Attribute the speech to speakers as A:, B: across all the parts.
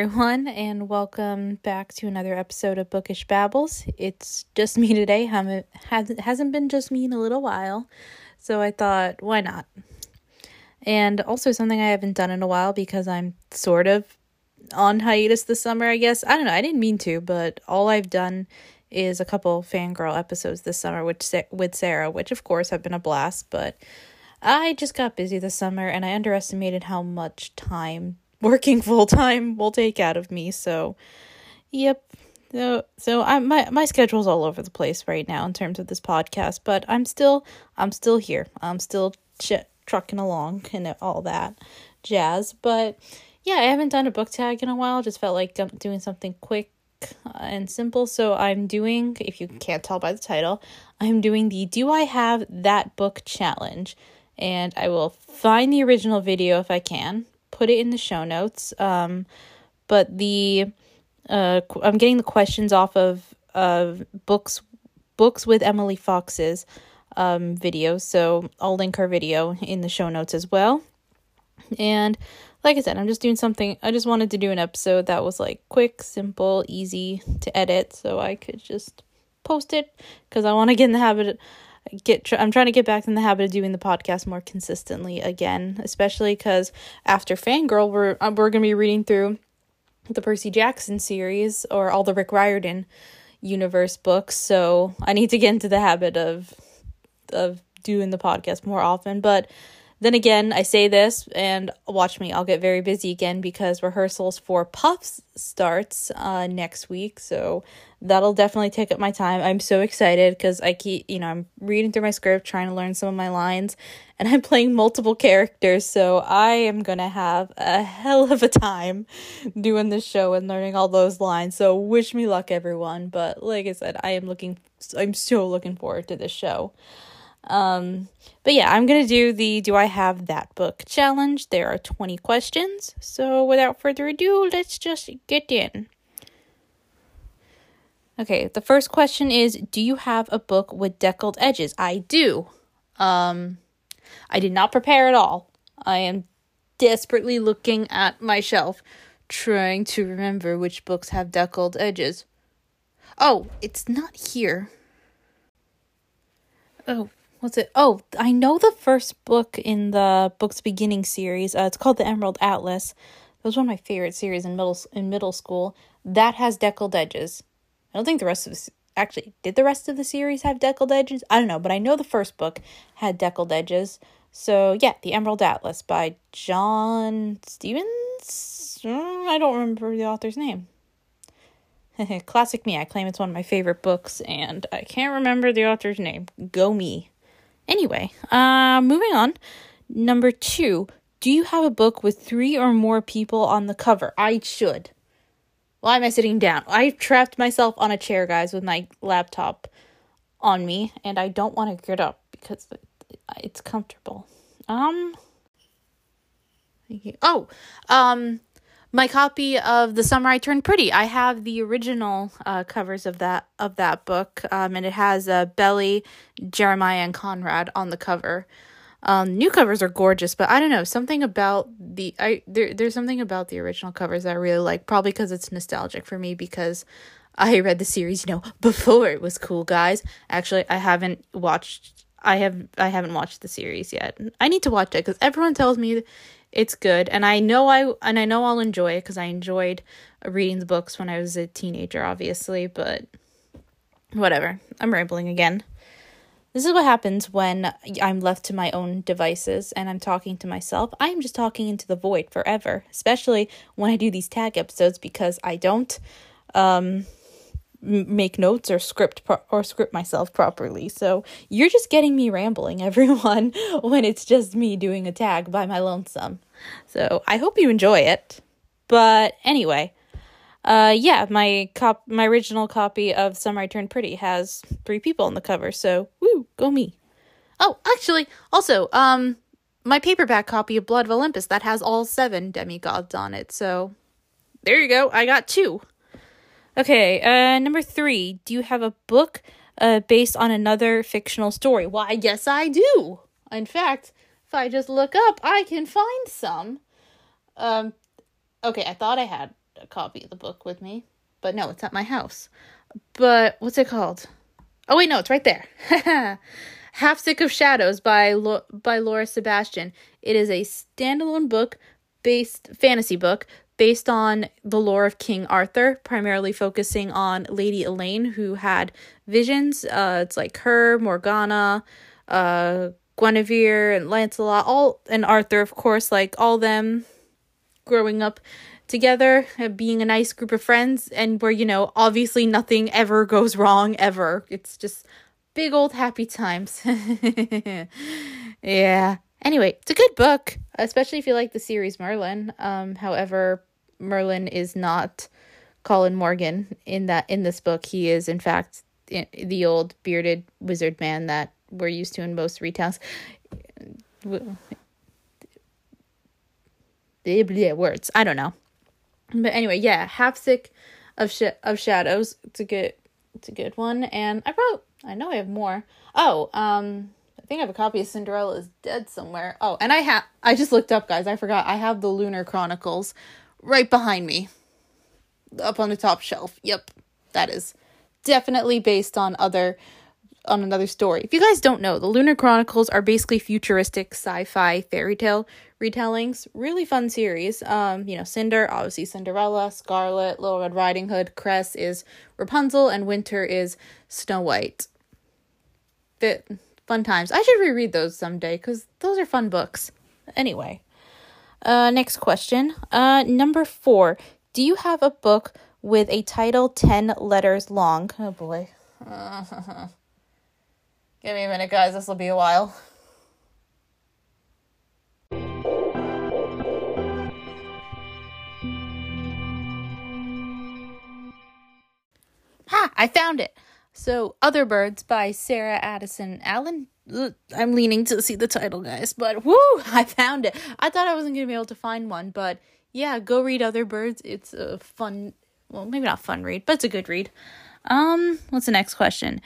A: everyone, and welcome back to another episode of Bookish Babbles. It's just me today. Haven't hasn't been just me in a little while, so I thought, why not? And also something I haven't done in a while because I'm sort of on hiatus this summer. I guess I don't know. I didn't mean to, but all I've done is a couple fangirl episodes this summer, which with Sarah, which of course have been a blast. But I just got busy this summer, and I underestimated how much time working full time will take out of me. So, yep. So, so I'm my my schedule's all over the place right now in terms of this podcast, but I'm still I'm still here. I'm still ch- trucking along and all that jazz. But yeah, I haven't done a book tag in a while. Just felt like um, doing something quick uh, and simple. So I'm doing, if you can't tell by the title, I'm doing the Do I Have That Book challenge. And I will find the original video if I can put it in the show notes. Um, but the uh, I'm getting the questions off of books books with Emily Fox's um, video, so I'll link her video in the show notes as well. And like I said, I'm just doing something. I just wanted to do an episode that was like quick, simple, easy to edit, so I could just post it because I want to get in the habit get tr- I'm trying to get back in the habit of doing the podcast more consistently again, especially cuz after Fangirl we're uh, we're going to be reading through the Percy Jackson series or all the Rick Riordan universe books. So, I need to get into the habit of of doing the podcast more often, but then again, I say this and watch me, I'll get very busy again because rehearsals for Puffs starts uh, next week. So that'll definitely take up my time. I'm so excited because I keep, you know, I'm reading through my script, trying to learn some of my lines, and I'm playing multiple characters. So I am going to have a hell of a time doing this show and learning all those lines. So wish me luck, everyone. But like I said, I am looking, I'm so looking forward to this show. Um, but yeah, I'm to do the Do I Have That Book challenge. There are 20 questions. So without further ado, let's just get in. Okay, the first question is Do you have a book with deckled edges? I do. Um, I did not prepare at all. I am desperately looking at my shelf, trying to remember which books have deckled edges. Oh, it's not here. Oh, what's it? Oh, I know the first book in the Books Beginning series. Uh, it's called The Emerald Atlas. That was one of my favorite series in middle in middle school. That has deckled edges. I don't think the rest of the actually did the rest of the series have deckled edges. I don't know, but I know the first book had deckled edges. So yeah, The Emerald Atlas by John Stephens. Mm, I don't remember the author's name. Classic me. I claim it's one of my favorite books, and I can't remember the author's name. Go me. Anyway, uh, moving on. Number two, do you have a book with three or more people on the cover? I should. Why am I sitting down? I've trapped myself on a chair, guys, with my laptop on me, and I don't want to get up because it's comfortable. Um. Oh, um, my copy of The Summer I Turned Pretty. I have the original uh, covers of that of that book, um, and it has uh, Belly, Jeremiah, and Conrad on the cover. Um, new covers are gorgeous, but I don't know something about the I there there's something about the original covers that I really like. Probably because it's nostalgic for me because I read the series, you know, before it was cool, guys. Actually, I haven't watched. I have I haven't watched the series yet. I need to watch it because everyone tells me it's good and i know i and i know i'll enjoy it because i enjoyed reading the books when i was a teenager obviously but whatever i'm rambling again this is what happens when i'm left to my own devices and i'm talking to myself i'm just talking into the void forever especially when i do these tag episodes because i don't um make notes or script pro- or script myself properly. So you're just getting me rambling, everyone, when it's just me doing a tag by my lonesome. So I hope you enjoy it. But anyway, uh, yeah, my cop, my original copy of Summer I Turned Pretty has three people on the cover. So woo, go me. Oh, actually, also, um, my paperback copy of Blood of Olympus that has all seven demigods on it. So there you go. I got two. Okay, uh, number three. Do you have a book uh, based on another fictional story? Why, yes, I do. In fact, if I just look up, I can find some. Um, okay, I thought I had a copy of the book with me, but no, it's at my house. But what's it called? Oh wait, no, it's right there. Half Sick of Shadows by Lo- by Laura Sebastian. It is a standalone book based fantasy book based on the lore of King Arthur, primarily focusing on Lady Elaine, who had visions. Uh, it's like her, Morgana, uh, Guinevere, and Lancelot, all and Arthur, of course, like all them growing up together, uh, being a nice group of friends, and where you know obviously nothing ever goes wrong ever. It's just big old happy times. yeah. Anyway, it's a good book, especially if you like the series Merlin. Um, however, Merlin is not Colin Morgan in that in this book. He is in fact the old bearded wizard man that we're used to in most retells. Words. I don't know. But anyway, yeah, half sick of sh- of shadows. It's a good it's a good one. And I wrote I know I have more. Oh, um I think I have a copy of Cinderella is Dead somewhere. Oh, and I have I just looked up guys. I forgot. I have the Lunar Chronicles right behind me. Up on the top shelf. Yep. That is definitely based on other on another story. If you guys don't know, the Lunar Chronicles are basically futuristic sci-fi fairy tale retellings. Really fun series. Um, you know, Cinder, obviously Cinderella, Scarlet, Little Red Riding Hood, Cress is Rapunzel, and Winter is Snow White. Fit fun times. I should reread those someday because those are fun books. Anyway, uh, next question. Uh, number four. Do you have a book with a title 10 letters long? Oh boy. Give me a minute, guys. This will be a while. Ha! I found it. So, Other Birds by Sarah Addison Allen. I'm leaning to see the title, guys, but whoo! I found it. I thought I wasn't going to be able to find one, but yeah, go read Other Birds. It's a fun, well, maybe not fun read, but it's a good read. Um, what's the next question?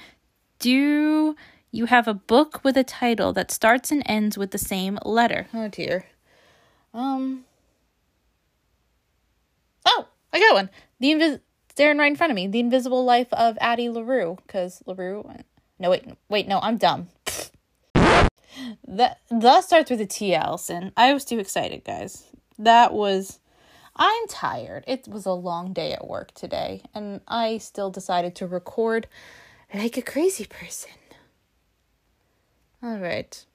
A: Do you have a book with a title that starts and ends with the same letter? Oh dear. Um. Oh, I got one. The invis staring right in front of me. The Invisible Life of Addie LaRue. Because LaRue. No, wait, wait, no, I'm dumb. that that starts with a T, Alyson. I was too excited, guys. That was. I'm tired. It was a long day at work today, and I still decided to record like a crazy person. All right.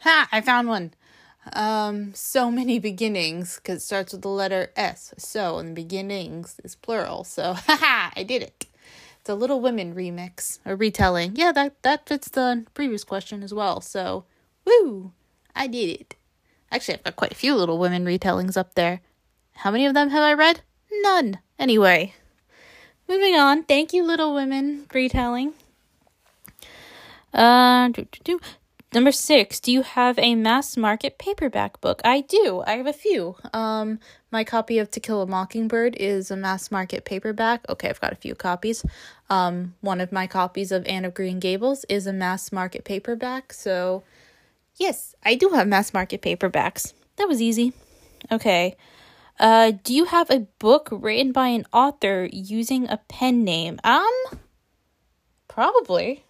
A: Ha! I found one. Um, so many beginnings because it starts with the letter S. So, and beginnings is plural. So, haha, I did it. It's a Little Women remix, a retelling. Yeah, that that fits the previous question as well. So, woo, I did it. Actually, I've got quite a few Little Women retellings up there. How many of them have I read? None. Anyway, moving on. Thank you, Little Women retelling. Uh, do, do, do. Number six, do you have a mass market paperback book? I do. I have a few. Um, my copy of To Kill a Mockingbird is a mass market paperback. Okay, I've got a few copies. Um, one of my copies of Anne of Green Gables is a mass market paperback. So, yes, I do have mass market paperbacks. That was easy. Okay. Uh, do you have a book written by an author using a pen name? Um, probably.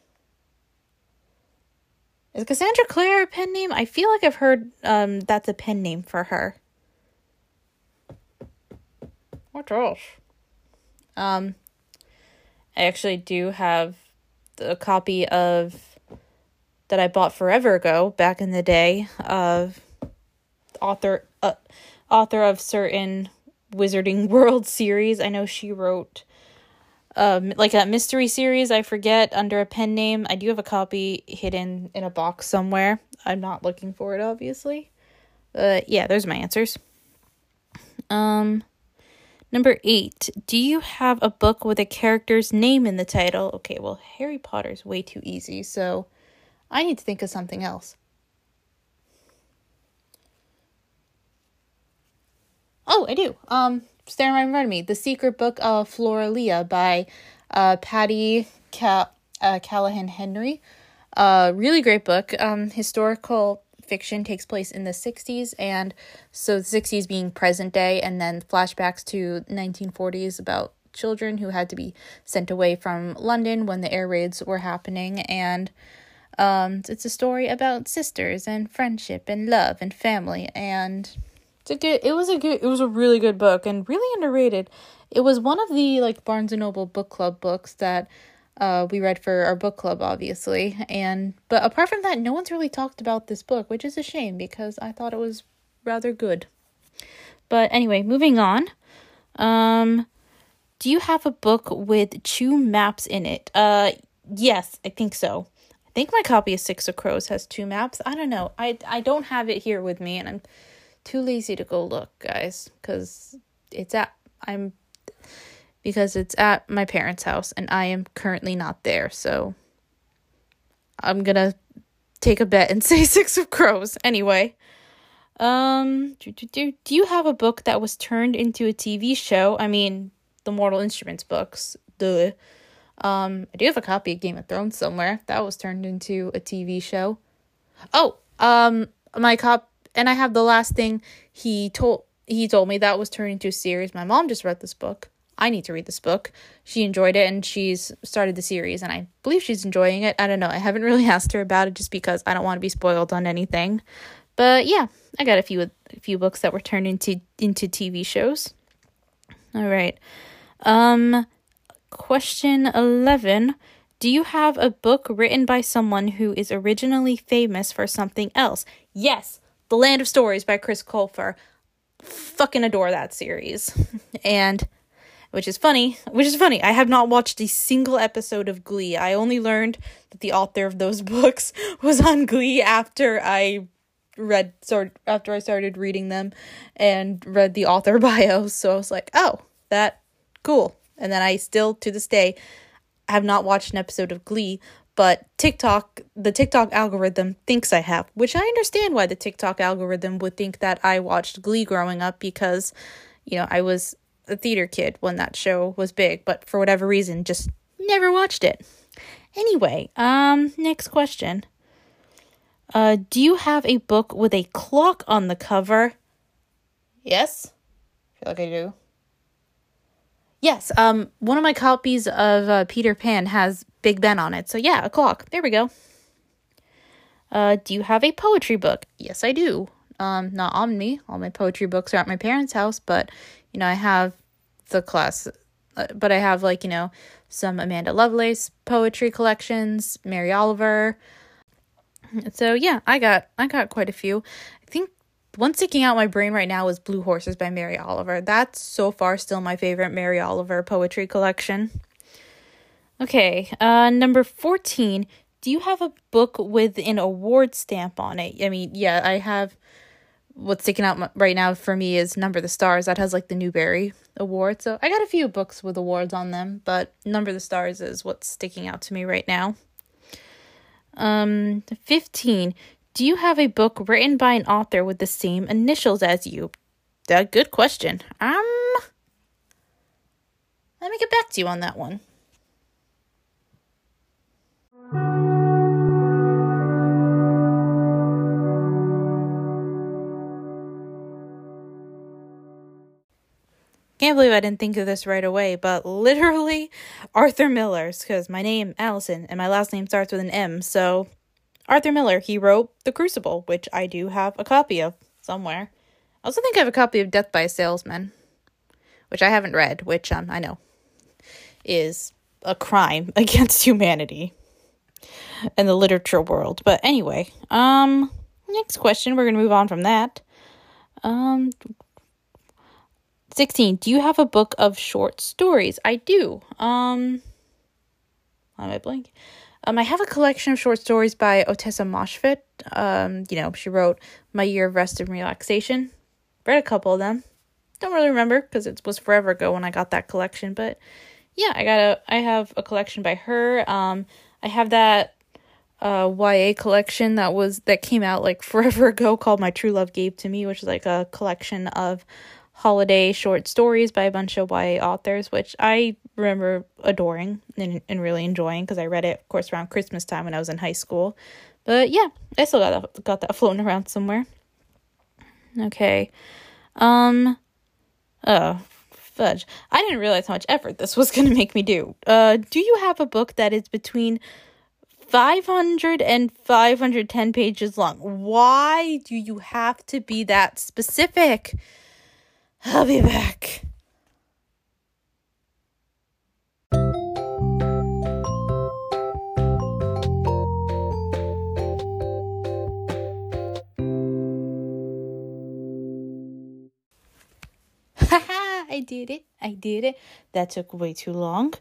A: Is Cassandra Clare a pen name? I feel like I've heard um that's a pen name for her. What else? Um, I actually do have a copy of that I bought forever ago, back in the day, of author uh, author of certain Wizarding World series. I know she wrote um like a mystery series i forget under a pen name. I do have a copy hidden in a box somewhere. I'm not looking for it obviously. But yeah there's my answers. Um number eight. Do you have a book with a character's name in the title? Okay well harry potter's way too easy so i need to think of something else oh i do um staring right in front of me. The Secret Book of Floralia by uh, Patti Cal- uh, Callahan Henry. Uh, really great book. Um, historical fiction takes place in the 60s, and so the 60s being present day, and then flashbacks to 1940s about children who had to be sent away from London when the air raids were happening, and um, it's a story about sisters and friendship and love and family, and it's a good. It was a good. It was a really good book and really underrated. It was one of the like Barnes and Noble book club books that uh, we read for our book club, obviously. And but apart from that, no one's really talked about this book, which is a shame because I thought it was rather good. But anyway, moving on. Um, do you have a book with two maps in it? Uh, yes, I think so. I think my copy of Six of Crows has two maps. I don't know. I I don't have it here with me, and I'm too lazy to go look, guys, because it's at I'm because it's at my parents' house and I am currently not there. So I'm to take a bet and say 6 of crows anyway. Um do, do, do, do you have a book that was turned into a TV show? I mean, the Mortal Instruments books. Duh. Um I do have a copy of Game of Thrones somewhere. That was turned into a TV show. Oh, um my cop and I have the last thing he told he told me that was turned into a series. My mom just read this book. I need to read this book. She enjoyed it and she's started the series and I believe she's enjoying it. I don't know. I haven't really asked her about it just because I don't want to be spoiled on anything. But yeah, I got a few a few books that were turned into into TV shows. All right. Um question 11 do you have a book written by someone who is originally famous for something else? Yes, The Land of Stories by Chris Colfer. Fucking adore that series. and which is funny. Which is funny. I have not watched a single episode of Glee. I only learned that the author of those books was on Glee after I read sort after I started reading them and read the author bios. So I was like, "Oh, that cool." And then I still to this day have not watched an episode of Glee, but TikTok, the TikTok algorithm thinks I have, which I understand why the TikTok algorithm would think that I watched Glee growing up because, you know, I was a theater kid when that show was big, but for whatever reason, just never watched it. Anyway, um, next question. Uh, do you have a book with a clock on the cover? Yes. I feel like I do. Yes, um, one of my copies of uh, Peter Pan has Big Ben on it. So yeah, a clock. There we go. Uh, do you have a poetry book? Yes, I do. Um, not on me. All my poetry books are at my parents' house, but you know, I have the class, uh, but I have like, you know, some Amanda Lovelace poetry collections, Mary Oliver. So yeah, I got I got quite a few. One sticking out my brain right now is Blue Horses by Mary Oliver. That's so far still my favorite Mary Oliver poetry collection. Okay, uh number 14. Do you have a book with an award stamp on it? I mean, yeah, I have what's sticking out right now for me is Number the Stars. That has like the Newbery Award. So I got a few books with awards on them, but Number the Stars is what's sticking out to me right now. Um, 15. Do you have a book written by an author with the same initials as you? That good question. Um, let me get back to you on that one. Can't believe I didn't think of this right away, but literally Arthur Miller's, because my name Alyson and my last name starts with an M. So Arthur Miller, he wrote The Crucible, which I do have a copy of somewhere. I also think I have a copy of Death by a Salesman, which I haven't read, which um I know is a crime against humanity in the literature world. But anyway, um next question, we're going to move on from that. Um 16. Do you have a book of short stories? I do. Um, am I blank? Um, I have a collection of short stories by Ottessa Moshfegh. Um, you know, she wrote My Year of Rest and Relaxation. Read a couple of them. Don't really remember because it was forever ago when I got that collection, but yeah, I got a I have a collection by her. Um, I have that uh YA collection that was that came out like forever ago called My True Love Gave to Me, which is like a collection of holiday short stories by a bunch of YA authors, which I remember adoring and, and really enjoying because I read it, of course, around Christmas time when I was in high school. But yeah, I still got that, got that floating around somewhere. Okay. Um. Oh, fudge. I didn't realize how much effort this was going to make me do. Uh, do you have a book that is between 500 and 510 pages long? Why do you have to be that specific? I'll be back. Ha ha! I did it. I did it. That took way too long.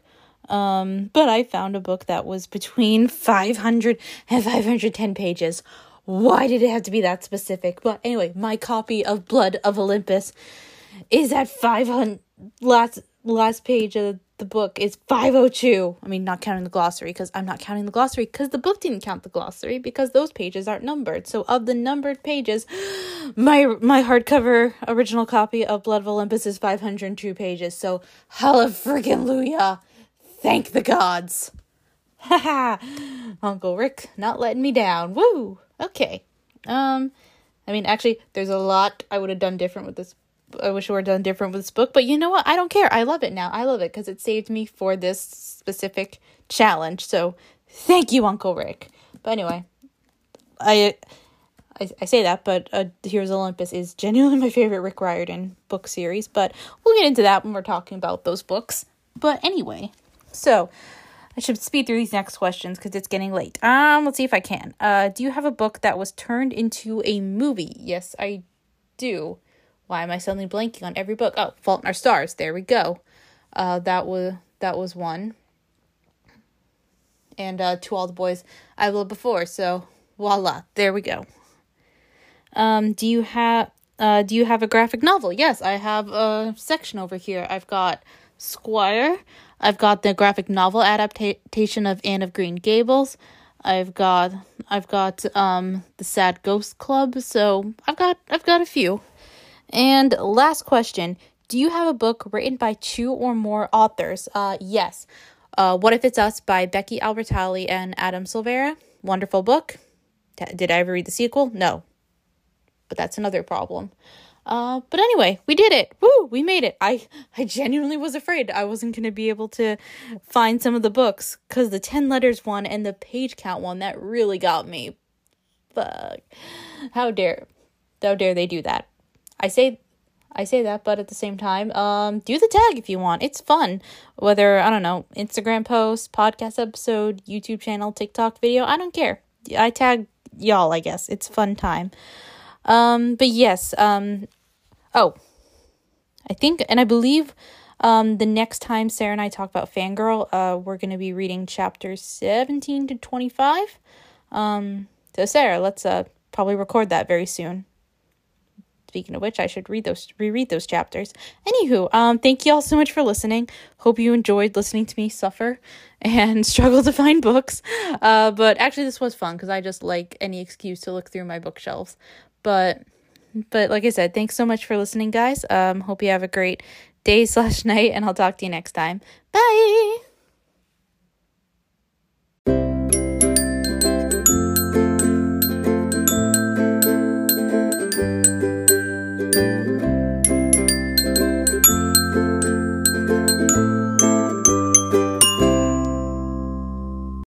A: Um, but I found a book that was between 500 and 510 pages. Why did it have to be that specific? But anyway, my copy of Blood of Olympus is at 500 last last page of the book is 502. I mean, not counting the glossary because I'm not counting the glossary because the book didn't count the glossary because those pages aren't numbered. So of the numbered pages, my my hardcover original copy of Blood of Olympus is 502 pages. So hallelujah, freaking Thank the gods. Haha. Uncle Rick not letting me down. Woo. Okay. Um I mean, actually, there's a lot I would have done different with this I wish it were done different with this book, but you know what? I don't care. I love it now. I love it because it saved me for this specific challenge. So thank you, Uncle Rick. But anyway, I I, I say that, but uh, Heroes Olympus is genuinely my favorite Rick Riordan book series. But we'll get into that when we're talking about those books. But anyway, so I should speed through these next questions because it's getting late. Um, let's see if I can. Uh, do you have a book that was turned into a movie? Yes, I do. Why am I suddenly blanking on every book? Oh, Fault in Our Stars. There we go. Uh, that was that was one. And uh, to all the boys I loved before. So voila, there we go. Um, do you have uh, do you have a graphic novel? Yes, I have a section over here. I've got Squire. I've got the graphic novel adaptation of Anne of Green Gables. I've got I've got um the Sad Ghost Club. So I've got I've got a few. And last question Do you have a book written by two or more authors? Uh, yes. Uh, what If It's Us by Becky Albertalli and Adam Silvera. Wonderful book. Did I ever read the sequel? No. But that's another problem. Uh, but anyway, we did it. Woo, we made it. I I genuinely was afraid I wasn't going to be able to find some of the books cuz the 10 letters one and the page count one that really got me. Fuck. How dare how dare they do that? I say I say that, but at the same time, um, do the tag if you want. It's fun. Whether I don't know, Instagram post, podcast episode, YouTube channel, TikTok video, I don't care. I tag y'all, I guess. It's fun time. Um, but yes, um, oh, I think, and I believe, um, the next time Sarah and I talk about Fangirl, uh, we're going to be reading chapters 17 to 25. Um, so Sarah, let's, uh, probably record that very soon. Speaking of which, I should read those reread those chapters. Anywho, um, thank you all so much for listening. Hope you enjoyed listening to me suffer and struggle to find books. Uh, but actually, this was fun because I just like any excuse to look through my bookshelves. But but like I said, thanks so much for listening, guys. Um, hope you have a great day slash night, and I'll talk to you next time. Bye.